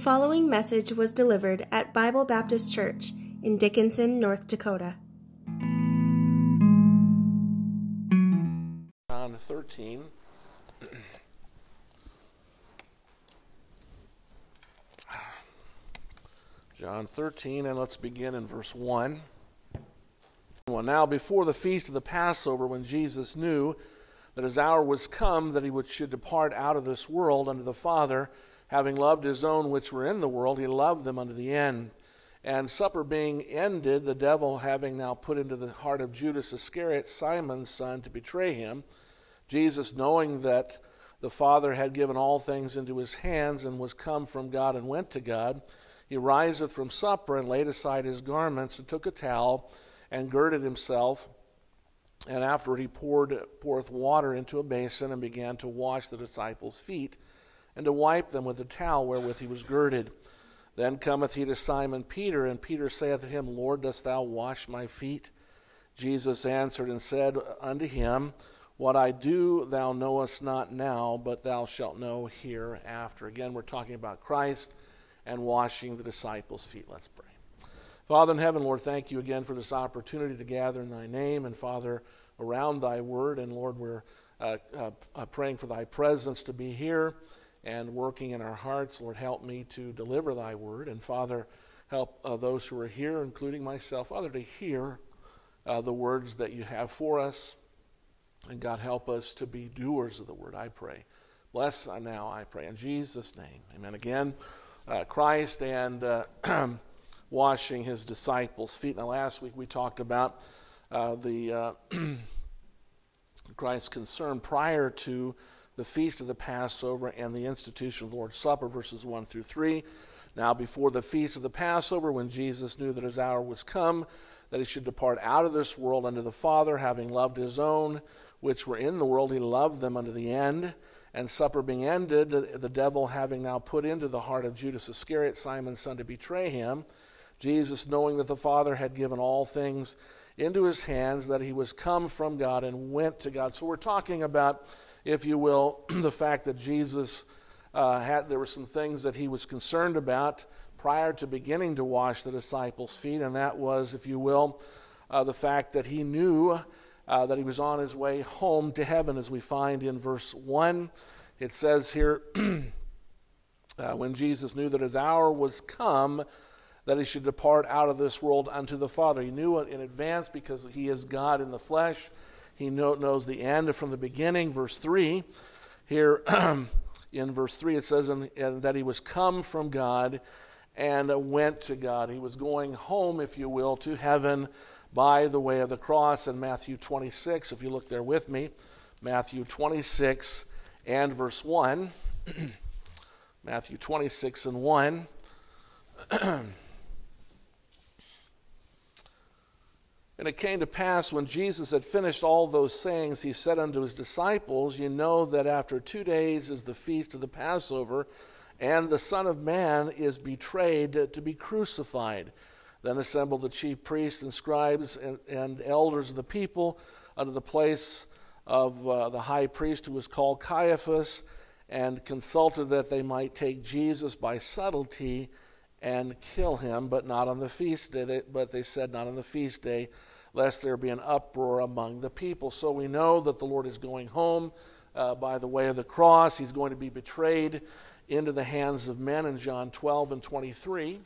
following message was delivered at Bible Baptist Church in Dickinson, North Dakota. John 13. John 13, and let's begin in verse 1. Well, now, before the feast of the Passover, when Jesus knew that his hour was come that he should depart out of this world unto the Father, having loved his own which were in the world, he loved them unto the end. And supper being ended, the devil having now put into the heart of Judas Iscariot, Simon's son, to betray him, Jesus, knowing that the Father had given all things into his hands and was come from God and went to God, he riseth from supper and laid aside his garments and took a towel and girded himself. And afterward he poured forth water into a basin and began to wash the disciples' feet and to wipe them with the towel wherewith he was girded. Then cometh he to Simon Peter, and Peter saith to him, Lord, dost thou wash my feet? Jesus answered and said unto him, What I do thou knowest not now, but thou shalt know hereafter. Again, we're talking about Christ and washing the disciples' feet. Let's pray. Father in heaven, Lord, thank you again for this opportunity to gather in thy name, and Father, around thy word. And Lord, we're uh, uh, uh, praying for thy presence to be here and working in our hearts. Lord, help me to deliver thy word. And Father, help uh, those who are here, including myself, Father, to hear uh, the words that you have for us. And God, help us to be doers of the word, I pray. Bless now, I pray. In Jesus' name. Amen. Again, uh, Christ and uh, washing his disciples' feet. Now, last week we talked about uh, the uh, Christ's concern prior to the feast of the Passover and the institution of the Lord's Supper, verses 1 through 3. Now, before the feast of the Passover, when Jesus knew that his hour was come, that he should depart out of this world unto the Father, having loved his own which were in the world, he loved them unto the end. And supper being ended, the devil having now put into the heart of Judas Iscariot, Simon's son, to betray him, Jesus, knowing that the Father had given all things into his hands, that he was come from God and went to God. So we're talking about, if you will, the fact that Jesus uh, had, there were some things that he was concerned about prior to beginning to wash the disciples' feet, and that was, if you will, uh, the fact that he knew uh, that he was on his way home to heaven, as we find in verse 1. It says here, uh, when Jesus knew that his hour was come, that he should depart out of this world unto the Father. He knew it in advance because he is God in the flesh. He knows the end from the beginning. Verse 3, here in verse 3, it says in, in, that he was come from God and went to God. He was going home, if you will, to heaven by the way of the cross. In Matthew 26, if you look there with me, Matthew 26 and verse 1. Matthew 26 and 1. And it came to pass when Jesus had finished all those sayings, he said unto his disciples, You know that after two days is the feast of the Passover, and the Son of Man is betrayed to be crucified. Then assembled the chief priests and scribes and, and elders of the people unto the place of uh, the high priest who was called Caiaphas, and consulted that they might take Jesus by subtlety and kill him, but not on the feast day. They, but they said, Not on the feast day lest there be an uproar among the people. So we know that the Lord is going home uh, by the way of the cross. He's going to be betrayed into the hands of men in John 12 and 23.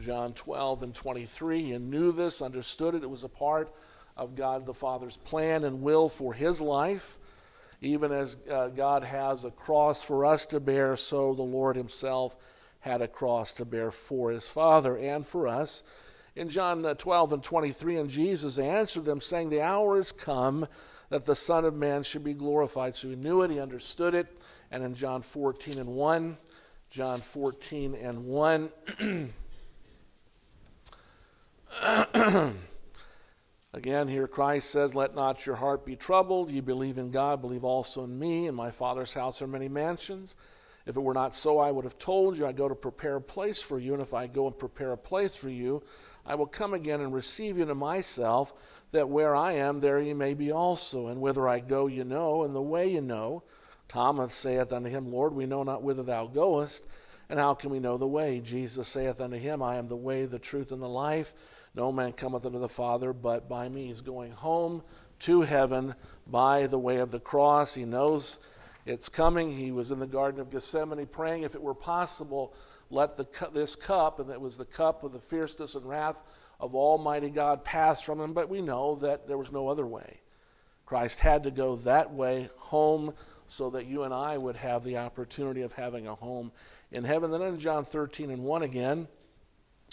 John 12 and 23. He knew this, understood it. It was a part of God the Father's plan and will for his life. Even as uh, God has a cross for us to bear, so the Lord himself had a cross to bear for his Father and for us in John uh, 12 and 23, and Jesus answered them, saying, The hour is come that the Son of Man should be glorified. So he knew it, he understood it. And in John 14 and 1, John 14 and 1, Again, here Christ says, Let not your heart be troubled. You believe in God, believe also in me. In my Father's house are many mansions. If it were not so, I would have told you, I go to prepare a place for you. And if I go and prepare a place for you, I will come again and receive you to myself, that where I am, there ye may be also. And whither I go, you know, and the way you know. Thomas saith unto him, Lord, we know not whither thou goest, And how can we know the way? Jesus saith unto him, I am the way, the truth, and the life. No man cometh unto the Father but by me. He's going home to heaven by the way of the cross. He knows it's coming. He was in the Garden of Gethsemane praying, if it were possible, let the, this cup, and it was the cup of the fierceness and wrath of Almighty God, pass from him. But we know that there was no other way. Christ had to go that way home so that you and I would have the opportunity of having a home in heaven. Then in John 13 and 1 again,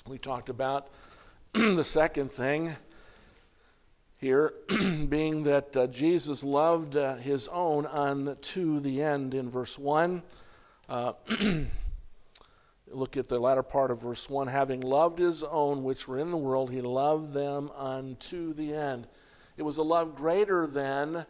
we talked about the second thing here being that uh, Jesus loved uh, his own unto the end in verse 1. Uh, look at the latter part of verse 1 having loved his own which were in the world, he loved them unto the end. It was a love greater than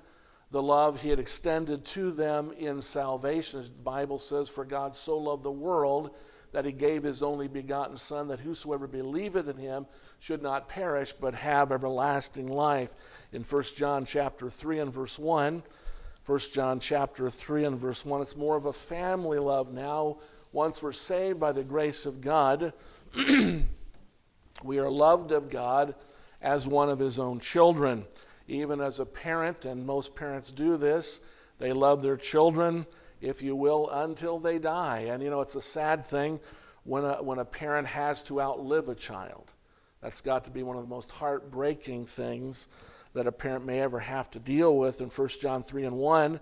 the love he had extended to them in salvation. As the Bible says, For God so loved the world that he gave his only begotten Son, that whosoever believeth in him should not perish, but have everlasting life. In 1 John chapter 3 and verse 1, 1 John chapter 3 and verse 1, it's more of a family love now. Once we're saved by the grace of God, we are loved of God as one of his own children even as a parent, and most parents do this, they love their children, if you will, until they die. And you know, it's a sad thing when a, when a parent has to outlive a child. That's got to be one of the most heartbreaking things that a parent may ever have to deal with. In 1 John 3 and 1,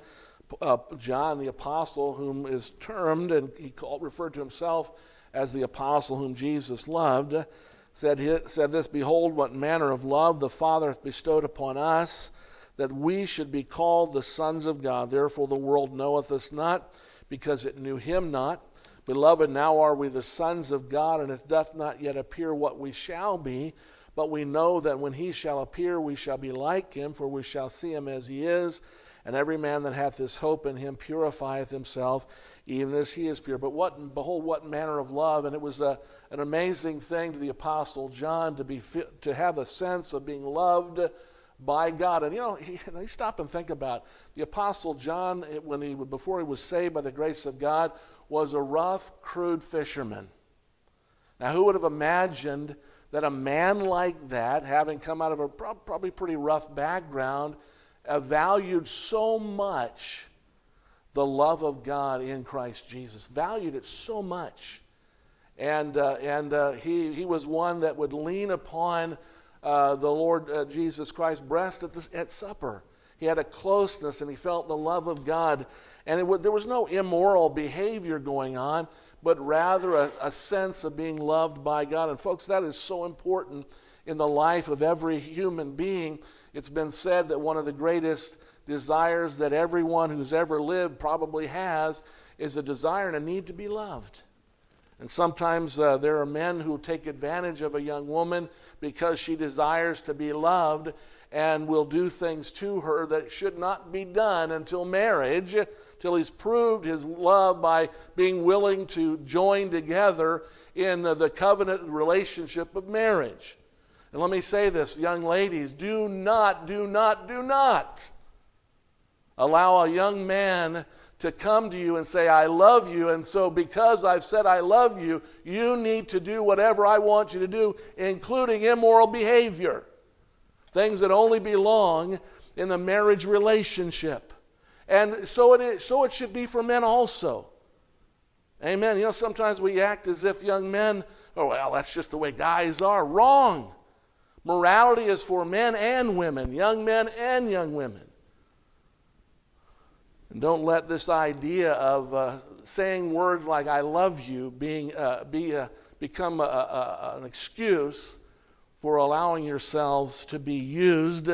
uh, John the apostle, whom is termed, and he called, referred to himself as the apostle whom Jesus loved, said, said this Behold, what manner of love the Father hath bestowed upon us, that we should be called the sons of God. Therefore, the world knoweth us not, because it knew him not. Beloved, now are we the sons of God, and it doth not yet appear what we shall be. But we know that when he shall appear, we shall be like him, for we shall see him as he is. And every man that hath this hope in him purifieth himself, even as he is pure. But what, behold, what manner of love! And it was a, an amazing thing to the apostle John to be to have a sense of being loved by God. And you know, he, he stop and think about the apostle John when he before he was saved by the grace of God was a rough, crude fisherman. Now, who would have imagined that a man like that, having come out of a probably pretty rough background, valued so much the love of God in Christ Jesus. Valued it so much. And, uh, and uh, he, he was one that would lean upon uh, the Lord uh, Jesus Christ's breast at, the, at supper. He had a closeness and he felt the love of God. And would, there was no immoral behavior going on, but rather a, a sense of being loved by God. And, folks, that is so important in the life of every human being. It's been said that one of the greatest desires that everyone who's ever lived probably has is a desire and a need to be loved. And sometimes uh, there are men who take advantage of a young woman because she desires to be loved and will do things to her that should not be done until marriage, till he's proved his love by being willing to join together in the covenant relationship of marriage. And let me say this, young ladies do not, do not, do not Allow a young man to come to you and say, I love you. And so, because I've said I love you, you need to do whatever I want you to do, including immoral behavior. Things that only belong in the marriage relationship. And so it, is, so it should be for men also. Amen. You know, sometimes we act as if young men, oh, well, that's just the way guys are. Wrong. Morality is for men and women, young men and young women. And don't let this idea of uh, saying words like "I love you" being uh, be a, become a, a, an excuse for allowing yourselves to be used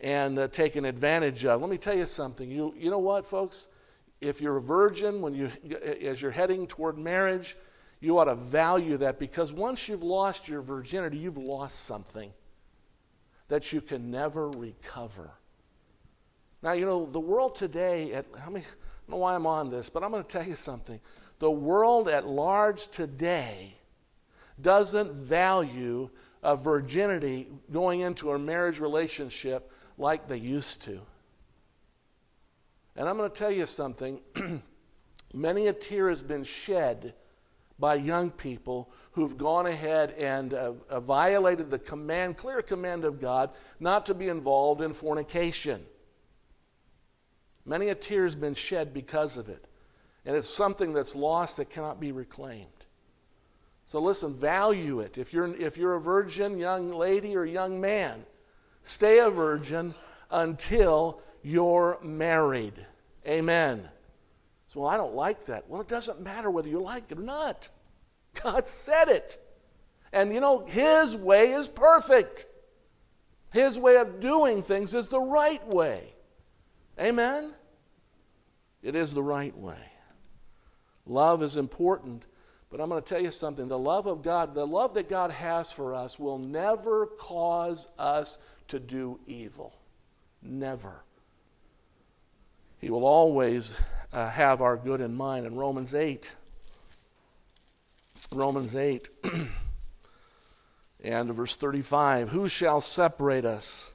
and uh, taken advantage of. Let me tell you something. You you know what, folks? If you're a virgin, when you as you're heading toward marriage, you ought to value that because once you've lost your virginity, you've lost something that you can never recover. Now, you know, the world today, at, I, mean, I don't know why I'm on this, but I'm going to tell you something. The world at large today doesn't value a virginity going into a marriage relationship like they used to. And I'm going to tell you something. Many a tear has been shed by young people who've gone ahead and uh, uh, violated the command, clear command of God, not to be involved in fornication. Many a tear has been shed because of it. And it's something that's lost that cannot be reclaimed. So listen, value it. If you're, if you're a virgin, young lady, or young man, stay a virgin until you're married. Amen. So, well, I don't like that. Well, it doesn't matter whether you like it or not. God said it. And you know, His way is perfect. His way of doing things is the right way. Amen? It is the right way. Love is important, but I'm going to tell you something. The love of God, the love that God has for us, will never cause us to do evil. Never. He will always uh, have our good in mind. In Romans 8, Romans 8 and verse 35 Who shall separate us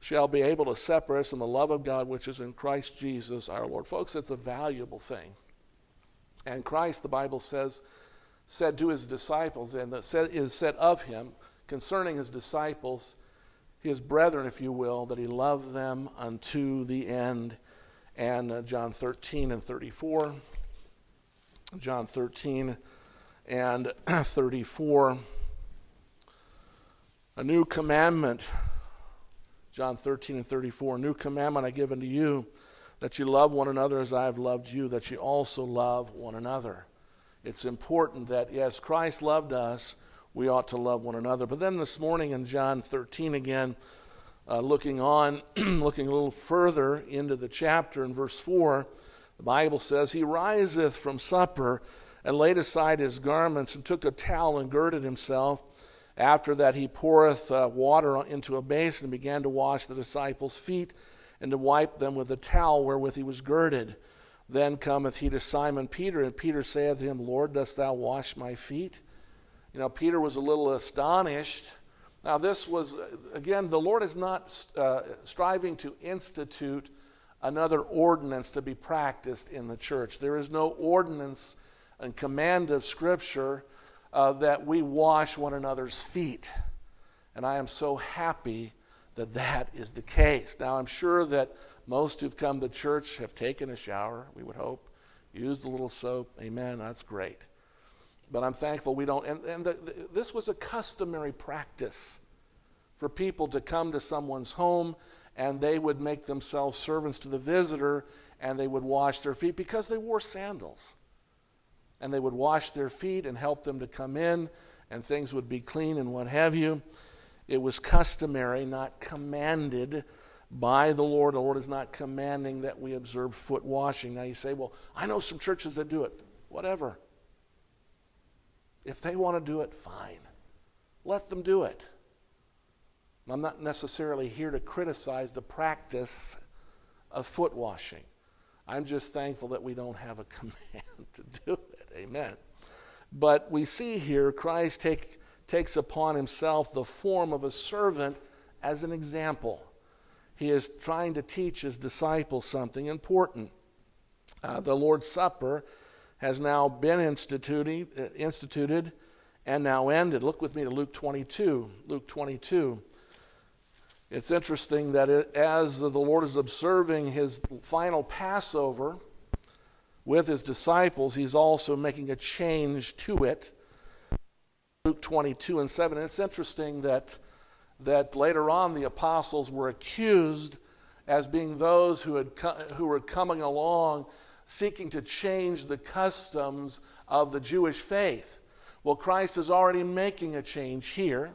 shall be able to separate us from the love of God which is in Christ Jesus our Lord. Folks, it's a valuable thing. And Christ, the Bible says, said to his disciples, and that said, is said of him concerning his disciples, his brethren, if you will, that he loved them unto the end. And uh, John 13 and 34. John 13 and 34. A new commandment, John 13 and 34. New commandment I give unto you, that you love one another as I have loved you, that you also love one another. It's important that, yes, Christ loved us, we ought to love one another. But then this morning in John 13 again, uh, looking on, looking a little further into the chapter in verse 4, the Bible says, He riseth from supper and laid aside his garments and took a towel and girded himself. After that, he poureth uh, water into a basin and began to wash the disciples' feet and to wipe them with the towel wherewith he was girded. Then cometh he to Simon Peter, and Peter saith to him, Lord, dost thou wash my feet? You know, Peter was a little astonished. Now, this was, again, the Lord is not uh, striving to institute another ordinance to be practiced in the church. There is no ordinance and command of Scripture uh, that we wash one another's feet. And I am so happy that that is the case. Now, I'm sure that most who've come to church have taken a shower, we would hope, used a little soap. Amen. That's great. But I'm thankful we don't. And, and the, the, this was a customary practice for people to come to someone's home and they would make themselves servants to the visitor and they would wash their feet because they wore sandals. And they would wash their feet and help them to come in, and things would be clean and what have you. It was customary, not commanded by the Lord. The Lord is not commanding that we observe foot washing. Now you say, well, I know some churches that do it. Whatever. If they want to do it, fine. Let them do it. I'm not necessarily here to criticize the practice of foot washing. I'm just thankful that we don't have a command to do it. Amen. But we see here Christ take, takes upon himself the form of a servant as an example. He is trying to teach his disciples something important. Uh, the Lord's Supper has now been instituted, uh, instituted and now ended. Look with me to Luke 22. Luke 22. It's interesting that it, as the Lord is observing his final Passover with his disciples, he's also making a change to it. Luke 22 and 7. And it's interesting that, that later on the apostles were accused as being those who, had co- who were coming along seeking to change the customs of the Jewish faith. Well, Christ is already making a change here.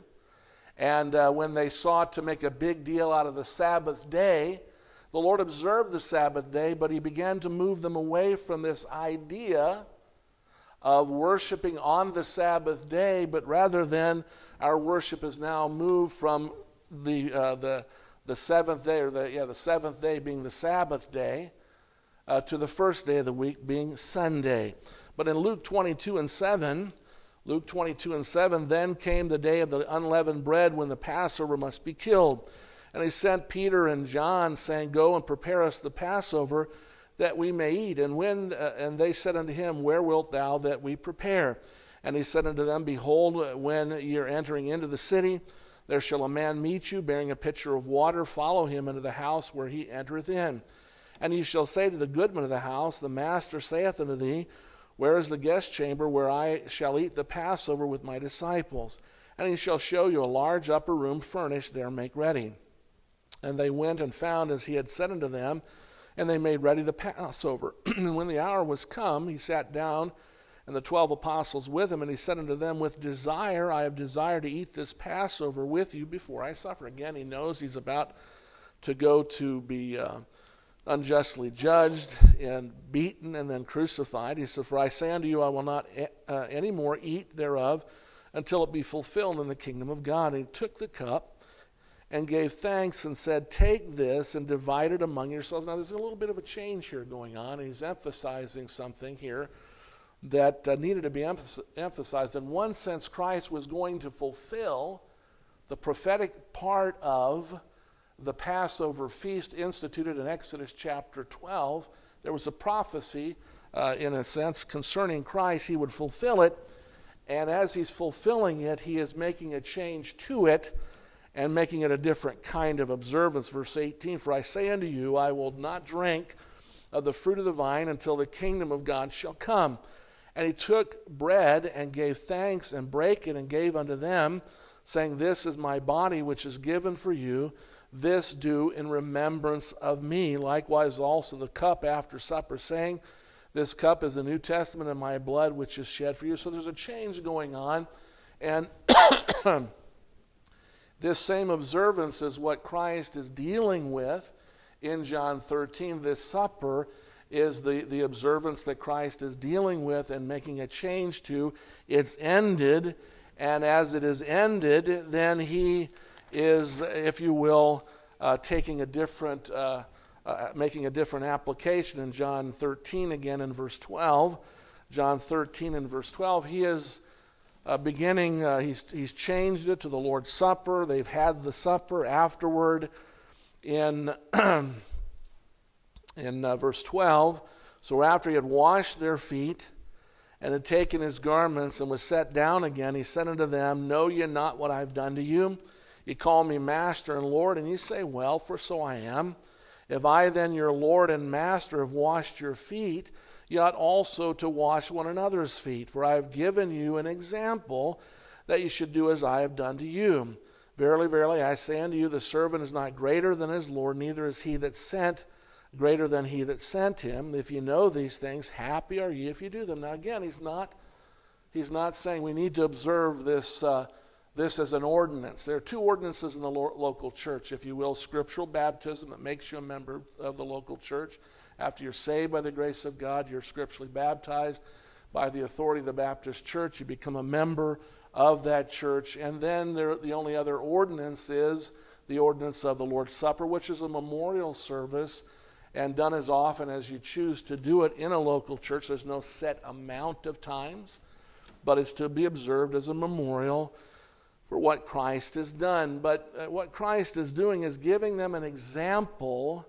And uh, when they sought to make a big deal out of the Sabbath day, the Lord observed the Sabbath day, but He began to move them away from this idea of worshiping on the Sabbath day, but rather than our worship is now moved from the, uh, the, the seventh day, or the, yeah, the seventh day being the Sabbath day, uh, to the first day of the week being Sunday. But in Luke 22 and 7, Luke 22 and 7, then came the day of the unleavened bread when the Passover must be killed. And he sent Peter and John, saying, Go and prepare us the Passover that we may eat. And when uh, and they said unto him, Where wilt thou that we prepare? And he said unto them, Behold, when ye are entering into the city, there shall a man meet you, bearing a pitcher of water. Follow him into the house where he entereth in. And ye shall say to the goodman of the house, The master saith unto thee, Where is the guest chamber where I shall eat the Passover with my disciples? And he shall show you a large upper room furnished, there make ready. And they went and found as he had said unto them, and they made ready the Passover. and when the hour was come, he sat down, and the twelve apostles with him, and he said unto them, With desire I have desired to eat this Passover with you before I suffer. Again, he knows he's about to go to be uh, unjustly judged and beaten and then crucified. He said, For I say unto you, I will not uh, any more eat thereof until it be fulfilled in the kingdom of God. And he took the cup and gave thanks and said, Take this and divide it among yourselves. Now, there's a little bit of a change here going on. He's emphasizing something here that uh, needed to be emphasized. In one sense, Christ was going to fulfill the prophetic part of the Passover feast instituted in Exodus chapter 12. There was a prophecy, uh, in a sense, concerning Christ. He would fulfill it. And as he's fulfilling it, he is making a change to it and making it a different kind of observance. Verse 18 For I say unto you, I will not drink of the fruit of the vine until the kingdom of God shall come. And he took bread and gave thanks and brake it and gave unto them, saying, This is my body which is given for you. This do in remembrance of me. Likewise also the cup after supper, saying, This cup is the New Testament in my blood which is shed for you. So there's a change going on. And This same observance is what Christ is dealing with in John 13. This supper is the, the observance that Christ is dealing with and making a change to. It's ended, and as it is ended, then he is, if you will, uh, taking a different, uh, uh, making a different application in John 13 again in verse 12. John 13 and verse 12, he is uh, beginning, uh, he's, he's changed it to the Lord's Supper. They've had the supper afterward in, in uh, verse 12. So after he had washed their feet and had taken his garments and was set down again, he said unto them, Know ye not what I have done to you? Ye call me Master and Lord, and ye say, Well, for so I am. If I then, your Lord and Master, have washed your feet, ye ought also to wash one another's feet. For I have given you an example that you should do as I have done to you. Verily, verily, I say unto you, the servant is not greater than his Lord, neither is he that sent greater than he that sent him. If you know these things, happy are ye if you do them. Now, again, he's not, he's not saying we need to observe this, uh, this as an ordinance. There are two ordinances in the lo- local church, if you will scriptural baptism that makes you a member of the local church, after you're saved by the grace of God, you're scripturally baptized by the authority of the Baptist church. You become a member of that church. And then there, the only other ordinance is the ordinance of the Lord's Supper, which is a memorial service and done as often as you choose to do it in a local church. There's no set amount of times, but it's to be observed as a memorial for what Christ has done. But uh, what Christ is doing is giving them an example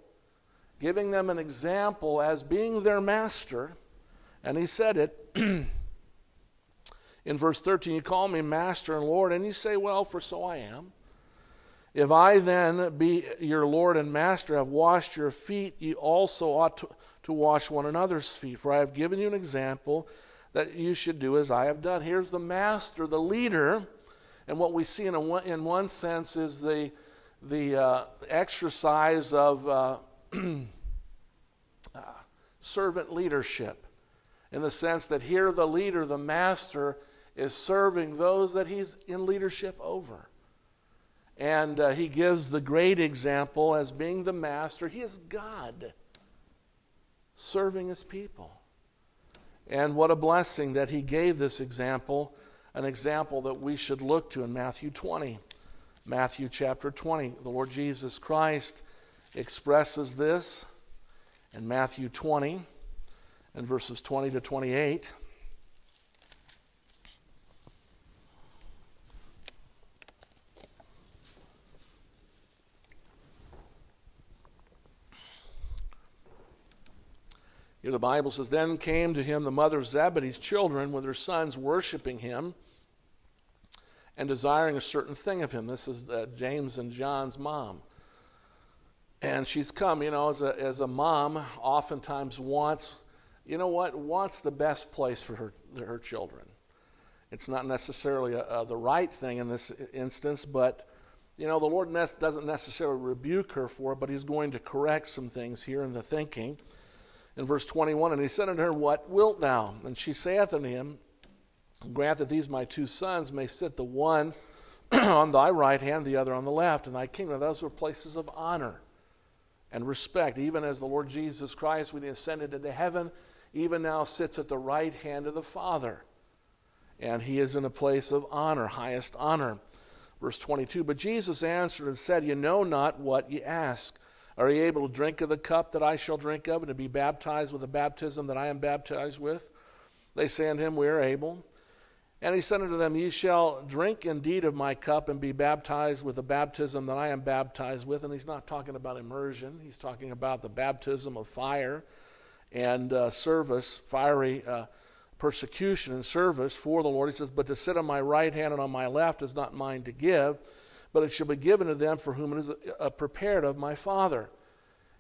giving them an example as being their master. And he said it in verse 13 You call me master and Lord, and you say, Well, for so I am. If I then, be your Lord and master, have washed your feet, ye also ought to, to wash one another's feet. For I have given you an example that you should do as I have done. Here's the master, the leader. And what we see in, a, in one sense is the, the uh, exercise of. Uh, uh, servant leadership in the sense that here the leader, the master, is serving those that he's in leadership over. And uh, he gives the great example as being the master. He is God serving his people. And what a blessing that he gave this example, an example that we should look to in Matthew 20. Matthew chapter 20. The Lord Jesus Christ expresses this in Matthew 20 and verses 20 to 28. Here the Bible says, Then came to him the mother of Zebedee's children with her sons worshiping him and desiring a certain thing of him. This is uh, James and John's mom. And she's come, you know, as a, as a mom, oftentimes wants, you know what, wants the best place for her, her children. It's not necessarily a, a, the right thing in this instance, but, you know, the Lord ne- doesn't necessarily rebuke her for it, but He's going to correct some things here in the thinking. In verse 21, and He said unto her, What wilt thou? And she saith unto him, Grant that these my two sons may sit the one on thy right hand, the other on the left, in thy kingdom. Those were places of honor and respect. Even as the Lord Jesus Christ, when he ascended into heaven, even now sits at the right hand of the Father. And he is in a place of honor, highest honor. Verse 22 But Jesus answered and said, You know not what ye ask. Are ye able to drink of the cup that I shall drink of, and to be baptized with the baptism that I am baptized with? They say unto him, We are able. And he said unto them, Ye shall drink indeed of my cup and be baptized with the baptism that I am baptized with. And he's not talking about immersion, he's talking about the baptism of fire and uh, service, fiery uh, persecution and service for the Lord. He says, But to sit on my right hand and on my left is not mine to give, but it shall be given to them for whom it is uh, prepared of my Father.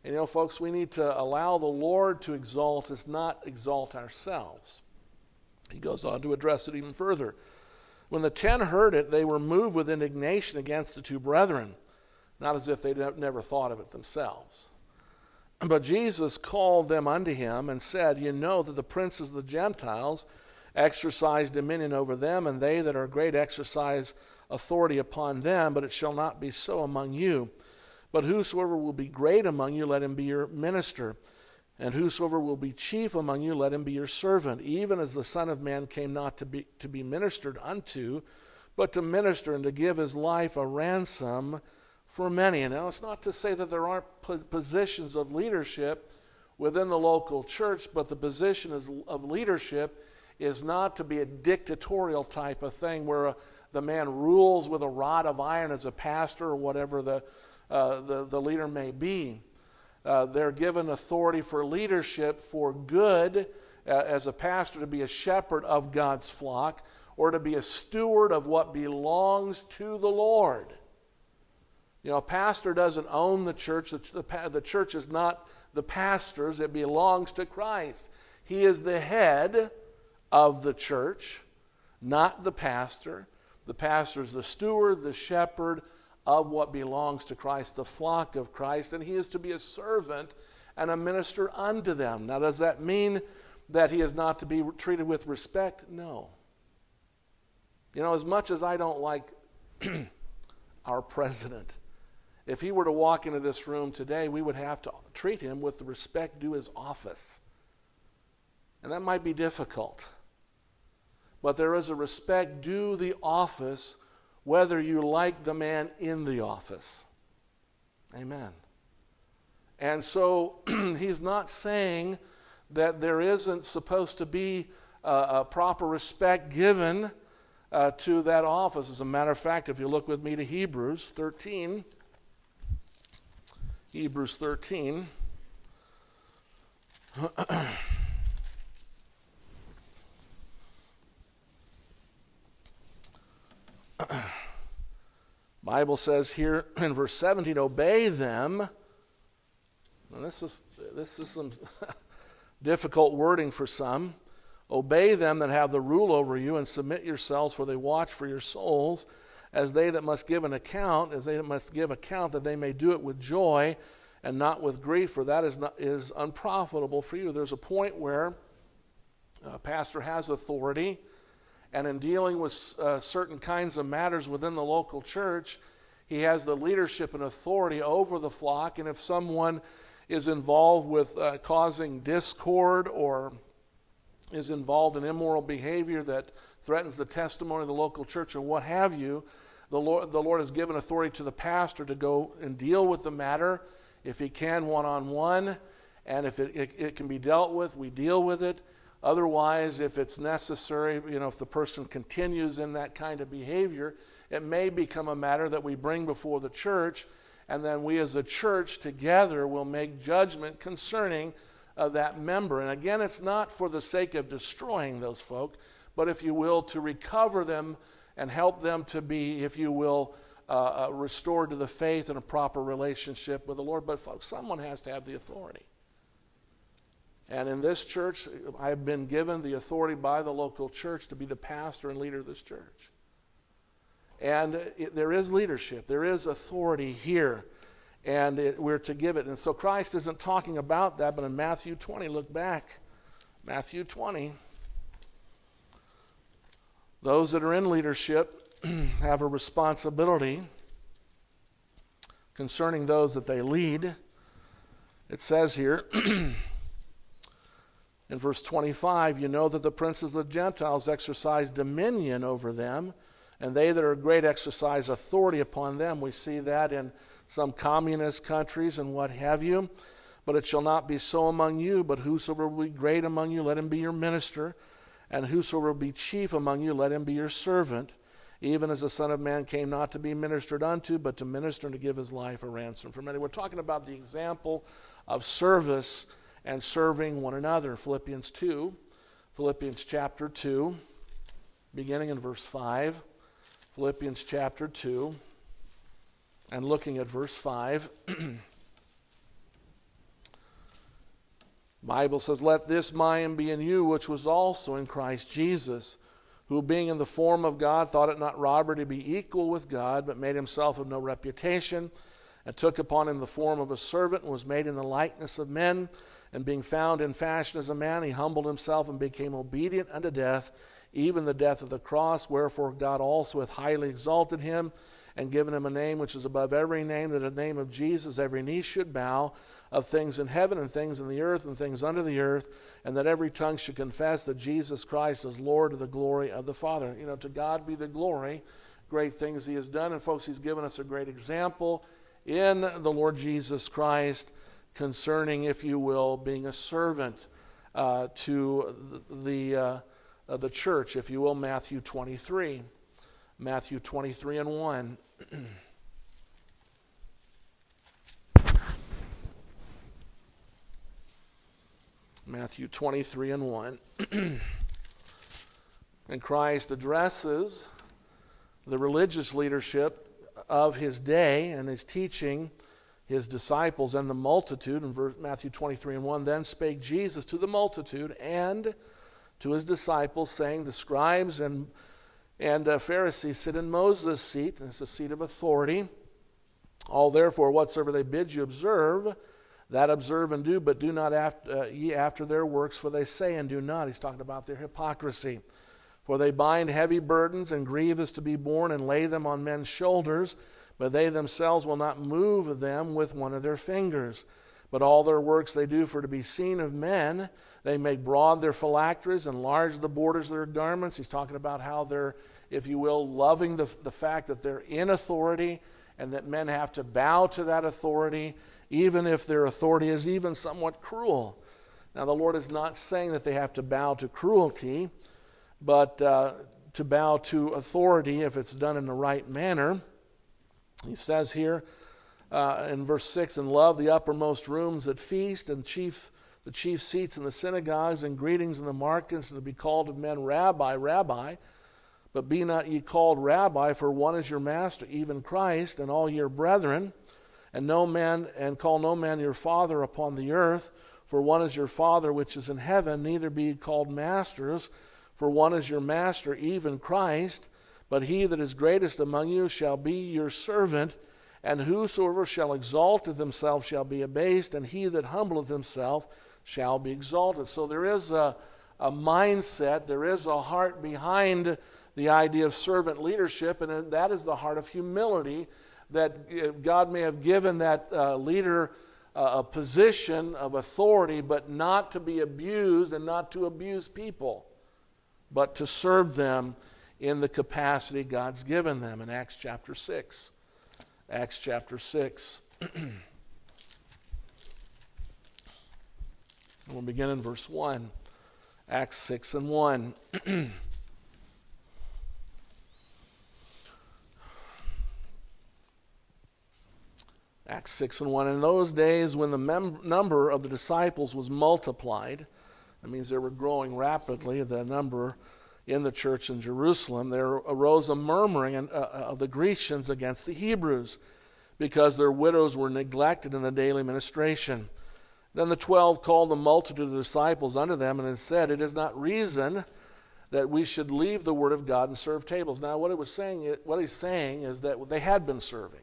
And you know, folks, we need to allow the Lord to exalt us, not exalt ourselves. He goes on to address it even further. When the ten heard it, they were moved with indignation against the two brethren, not as if they'd never thought of it themselves. But Jesus called them unto him and said, You know that the princes of the Gentiles exercise dominion over them, and they that are great exercise authority upon them, but it shall not be so among you. But whosoever will be great among you, let him be your minister. And whosoever will be chief among you, let him be your servant, even as the Son of Man came not to be, to be ministered unto, but to minister and to give his life a ransom for many. And now it's not to say that there aren't positions of leadership within the local church, but the position of leadership is not to be a dictatorial type of thing where a, uh, the man rules with a rod of iron as a pastor or whatever the, uh, the, the leader may be. Uh, they're given authority for leadership for good uh, as a pastor to be a shepherd of God's flock or to be a steward of what belongs to the Lord. You know, a pastor doesn't own the church. The, the, the church is not the pastor's, it belongs to Christ. He is the head of the church, not the pastor. The pastor is the steward, the shepherd of what belongs to Christ, the flock of Christ, and he is to be a servant and a minister unto them. Now, does that mean that he is not to be treated with respect? No. You know, as much as I don't like our president, if he were to walk into this room today, we would have to treat him with the respect due his office. And that might be difficult. But there is a respect due the office whether you like the man in the office. Amen. And so he's not saying that there isn't supposed to be a, proper respect given uh, to that office. As a matter of fact, if you look with me to Hebrews 13, Hebrews 13. Bible says here in verse 17, obey them. And this is this is some difficult wording for some. Obey them that have the rule over you, and submit yourselves, for they watch for your souls, as they that must give an account, as they that must give account, that they may do it with joy and not with grief, for that is not, is unprofitable for you. There's a point where a pastor has authority and in dealing with uh, certain kinds of matters within the local church, he has the leadership and authority over the flock. And if someone is involved with uh, causing discord or is involved in immoral behavior that threatens the testimony of the local church or what have you, the Lord, the Lord has given authority to the pastor to go and deal with the matter if he can one on one. And if it, it, it, can be dealt with, we deal with it. Otherwise, if it's necessary, you know, if the person continues in that kind of behavior, it may become a matter that we bring before the church, and then we as a church together will make judgment concerning uh, that member. And again, it's not for the sake of destroying those folk, but if you will, to recover them and help them to be, if you will, uh, uh, restored to the faith and a proper relationship with the Lord. But, folks, someone has to have the authority. And in this church, I've been given the authority by the local church to be the pastor and leader of this church. And it, there is leadership, there is authority here, and it, we're to give it. And so Christ isn't talking about that, but in Matthew 20, look back. Matthew 20. Those that are in leadership have a responsibility concerning those that they lead. It says here in verse 25, you know that the princes of the Gentiles exercise dominion over them, and they that are great exercise authority upon them. We see that in some communist countries and what have you. But it shall not be so among you, but whosoever will be great among you, let him be your minister and whosoever will be chief among you, let him be your servant, even as the Son of Man came not to be ministered unto, but to minister and to give his life a ransom for many. We're talking about the example of service and serving one another. Philippians 2, Philippians chapter 2, beginning in verse 5. Philippians chapter 2, and looking at verse 5. Bible says, Let this mind be in you, which was also in Christ Jesus, who being in the form of God thought it not robbery to be equal with God, but made himself of no reputation, and took upon him the form of a servant, and was made in the likeness of men. And being found in fashion as a man, he humbled himself and became obedient unto death, even the death of the cross. Wherefore God also hath highly exalted him, and given him a name which is above every name, that at the name of Jesus every knee should bow of things in heaven and things in the earth and things under the earth, and that every tongue should confess that Jesus Christ is Lord to the glory of the Father. You know, to God be the glory, great things He has done. And, folks, He's given us a great example in the Lord Jesus Christ concerning, if you will, being a servant uh, to the, uh, uh, the church, if you will, Matthew 23. Matthew 23 and 1. Matthew 23 and 1. and Christ addresses the religious leadership of his day and his teaching his disciples and the multitude in Matthew 23 and 1 then spake Jesus to the multitude and to his disciples saying the scribes and and uh, Pharisees sit in Moses' seat and it's a seat of authority all therefore whatsoever they bid you observe that observe and do, but do not after, uh, ye after their works, for they say and do not. He's talking about their hypocrisy. For they bind heavy burdens and grievous to be borne and lay them on men's shoulders, but they themselves will not move them with one of their fingers. But all their works they do for to be seen of men. They make broad their phylacteries, enlarge the borders of their garments. He's talking about how they're, if you will, loving the, the fact that they're in authority and that men have to bow to that authority even if their authority is even somewhat cruel. Now, the Lord is not saying that they have to bow to cruelty, but uh, to bow to authority if it's done in the right manner. He says here uh, in verse 6 and love the uppermost rooms at feast and chief the chief seats in the synagogues and greetings in the markets and to be called of men rabbi rabbi. But be not ye called rabbi for one is your master even christ and all your brethren. And no man and call no man your father upon the earth for one is your father which is in heaven neither be ye called masters for one is your master even christ but he that is greatest among you shall be your servant and whosoever shall exalt himself shall be abased and he that humbleth himself shall be exalted. So there is a, a mindset there is a heart behind the idea of servant leadership and that is the heart of humility that God may have given that uh, leader a position of authority, but not to be abused and not to abuse people, but to serve them in the capacity God's given them in Acts chapter 6. Acts chapter 6. we'll begin in verse 1. Acts 6 and 1. Acts 6 and 1. In those days, when the mem- number of the disciples was multiplied, that means they were growing rapidly, the number in the church in Jerusalem, there arose a murmuring uh, uh, of the Grecians against the Hebrews because their widows were neglected in the daily ministration. Then the twelve called the multitude of the disciples unto them and said, It is not reason that we should leave the word of God and serve tables. Now, what it was saying, what he's saying is that they had been serving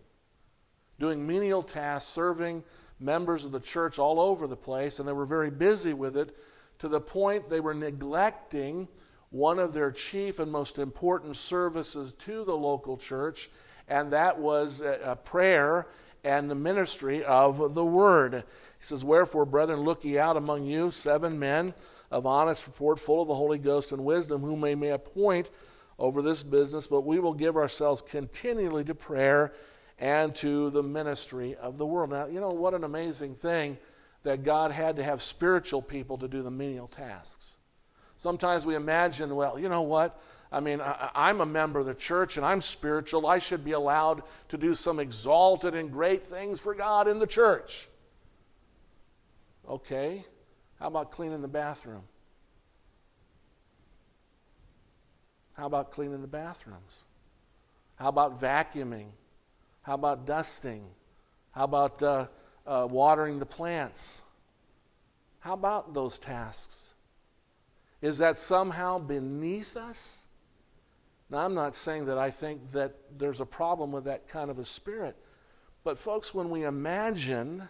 doing menial tasks, serving members of the church all over the place, and they were very busy with it to the point they were neglecting one of their chief and most important services to the local church, and that was a prayer and the ministry of the word. He says, Wherefore, brethren, look ye out among you seven men of honest report, full of the Holy Ghost and wisdom, whom we may appoint over this business, but we will give ourselves continually to prayer and to the ministry of the world. Now, you know what an amazing thing that God had to have spiritual people to do the menial tasks. Sometimes we imagine, well, you know what? I mean, I, am a member of the church and I'm spiritual. I should be allowed to do some exalted and great things for God in the church. Okay. How about cleaning the bathroom? How about cleaning the bathrooms? How about vacuuming? How about dusting? How about uh, uh, watering the plants? How about those tasks? Is that somehow beneath us? Now, I'm not saying that I think that there's a problem with that kind of a spirit. But, folks, when we imagine,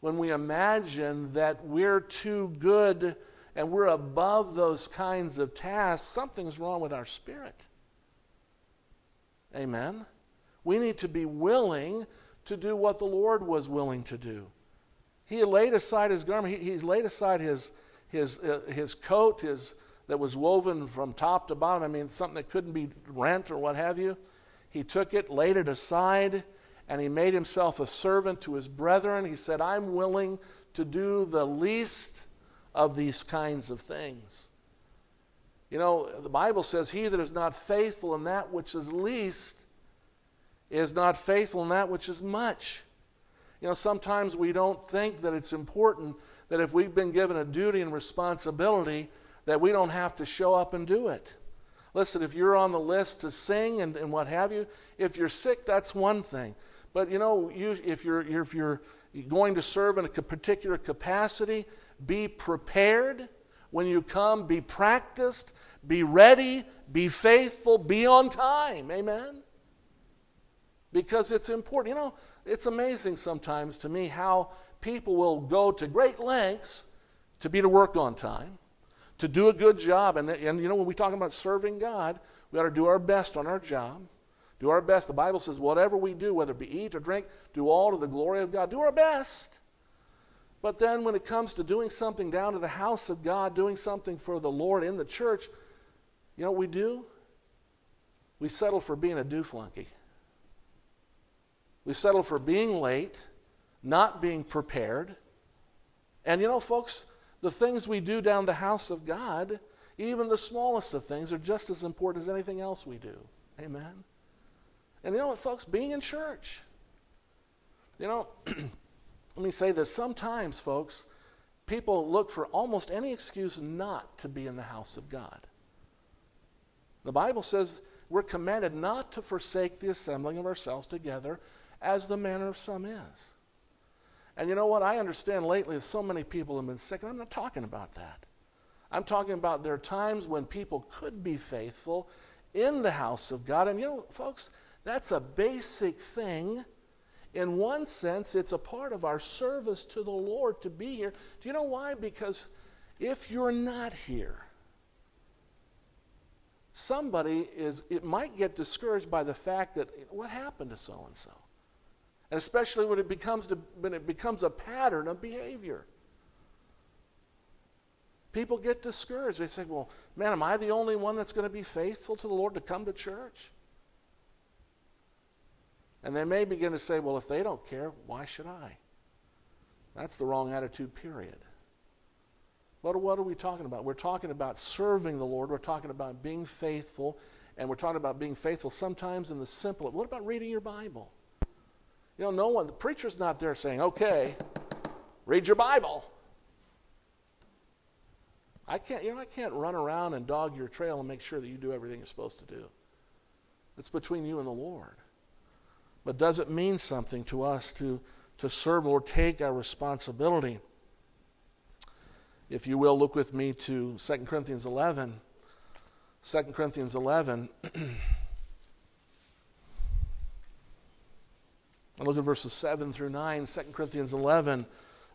when we imagine that we're too good and we're above those kinds of tasks, something's wrong with our spirit. Amen? We need to be willing to do what the Lord was willing to do. He laid aside his garment, he, he's laid aside his, his, uh, his coat his, that was woven from top to bottom. I mean, something that couldn't be rent or what have you. He took it, laid it aside, and he made himself a servant to his brethren. He said, I'm willing to do the least of these kinds of things. You know, the Bible says, He that is not faithful in that which is least is not faithful in that which is much. You know, sometimes we don't think that it's important that if we've been given a duty and responsibility, that we don't have to show up and do it. Listen, if you're on the list to sing and, and what have you, if you're sick, that's one thing. But you know, you, if, you're, if you're going to serve in a particular capacity, be prepared. When you come, be practiced, be ready, be faithful, be on time. Amen? because it's important. You know, it's amazing sometimes to me how people will go to great lengths to be to work on time, to do a good job. And, and you know, when we talk about serving God, we ought to do our best on our job. Do our best. The Bible says, whatever we do, whether it be eat or drink, do all to the glory of God. Do our best. But then when it comes to doing something down to the house of God, doing something for the Lord in the church, you know what we do? We settle for being a do flunky. We settle for being late, not being prepared. And you know, folks, the things we do down the house of God, even the smallest of things, are just as important as anything else we do. Amen. And you know what, folks? Being in church. You know, let me say this. Sometimes, folks, people look for almost any excuse not to be in the house of God. The Bible says we're commanded not to forsake the assembling of ourselves together, as the manner of some is. And you know what? I understand lately is so many people have been sick, and I'm not talking about that. I'm talking about there are times when people could be faithful in the house of God. And you know, folks, that's a basic thing. In one sense, it's a part of our service to the Lord to be here. Do you know why? Because if you're not here, somebody is it might get discouraged by the fact that what happened to so and so And especially when it becomes, to, when it becomes a pattern of behavior. People get discouraged. They say, well, man, am I the only one that's going to be faithful to the Lord to come to church? And they may begin to say, well, if they don't care, why should I? That's the wrong attitude, period. But what are we talking about? We're talking about serving the Lord. We're talking about being faithful. And we're talking about being faithful sometimes in the simple. What about reading your Bible? You know, no one, the preacher's not there saying, okay, read your Bible. I can't, you know, I can't run around and dog your trail and make sure that you do everything you're supposed to do. It's between you and the Lord. But does it mean something to us to, to serve or take our responsibility? If you will, look with me to 2 Corinthians 11. 2 Corinthians 11. look at verses 7 through 9. 2 Corinthians 11,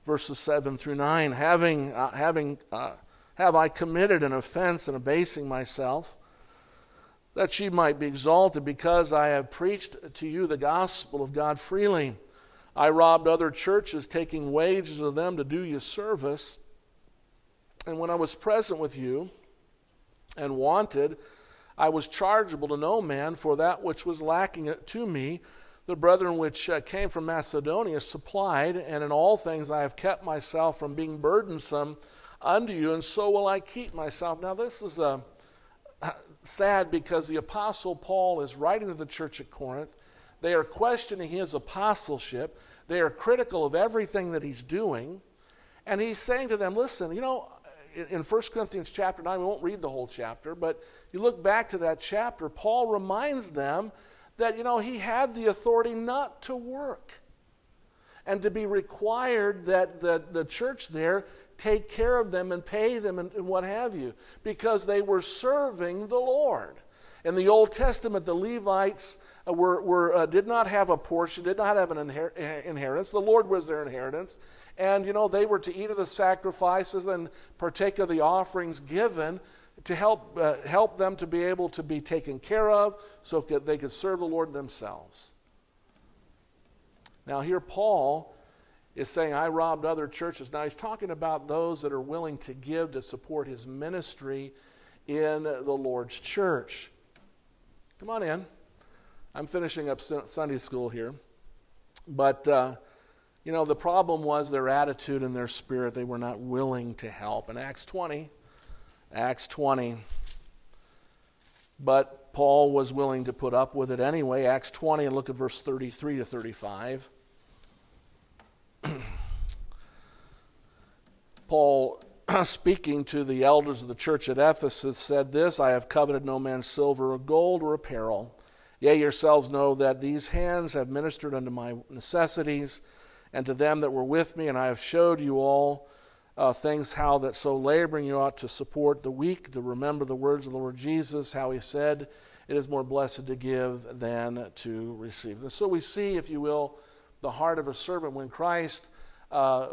verses 7 through 9. Having, uh, having, uh, have I committed an offense in abasing myself, that she might be exalted, because I have preached to you the gospel of God freely. I robbed other churches, taking wages of them to do you service. And when I was present with you and wanted, I was chargeable to no man for that which was lacking to me. The brethren which uh, came from Macedonia supplied, and in all things I have kept myself from being burdensome unto you, and so will I keep myself. Now, this is uh, sad because the Apostle Paul is writing to the church at Corinth. They are questioning his apostleship, they are critical of everything that he's doing. And he's saying to them, listen, you know, in 1 Corinthians chapter 9, we won't read the whole chapter, but you look back to that chapter, Paul reminds them that, you know, he had the authority not to work and to be required that the, the church there take care of them and pay them and, and what have you, because they were serving the Lord. In the Old Testament, the Levites uh, were, were, uh, did not have a portion, did not have an inher- inheritance. The Lord was their inheritance. And, you know, they were to eat of the sacrifices and partake of the offerings given to help, uh, help them to be able to be taken care of so that they could serve the Lord themselves. Now, here Paul is saying, I robbed other churches. Now, he's talking about those that are willing to give to support his ministry in the Lord's church. Come on in. I'm finishing up Sunday school here. But uh, you know, the problem was their attitude and their spirit. They were not willing to help. In Acts 20, Acts 20, but Paul was willing to put up with it anyway. Acts 20, and look at verse 33 to 35. Paul, speaking to the elders of the church at Ephesus, said this I have coveted no man's silver or gold or apparel. Yea, yourselves know that these hands have ministered unto my necessities and to them that were with me, and I have showed you all uh, things how that so laboring you ought to support the weak, to remember the words of the Lord Jesus, how he said, It is more blessed to give than to receive. And so we see, if you will, the heart of a servant when Christ uh,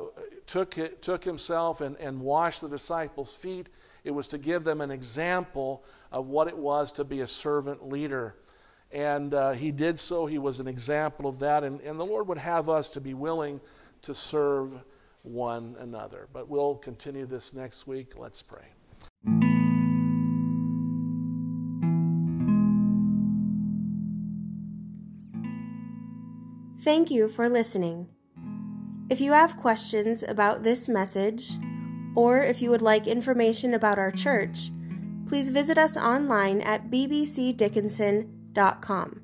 took, took himself and, and washed the disciples' feet. It was to give them an example of what it was to be a servant leader. And uh, he did so. He was an example of that. And, and the Lord would have us to be willing to serve one another. But we'll continue this next week. Let's pray. Thank you for listening. If you have questions about this message, or if you would like information about our church, please visit us online at bbcdickinson.com.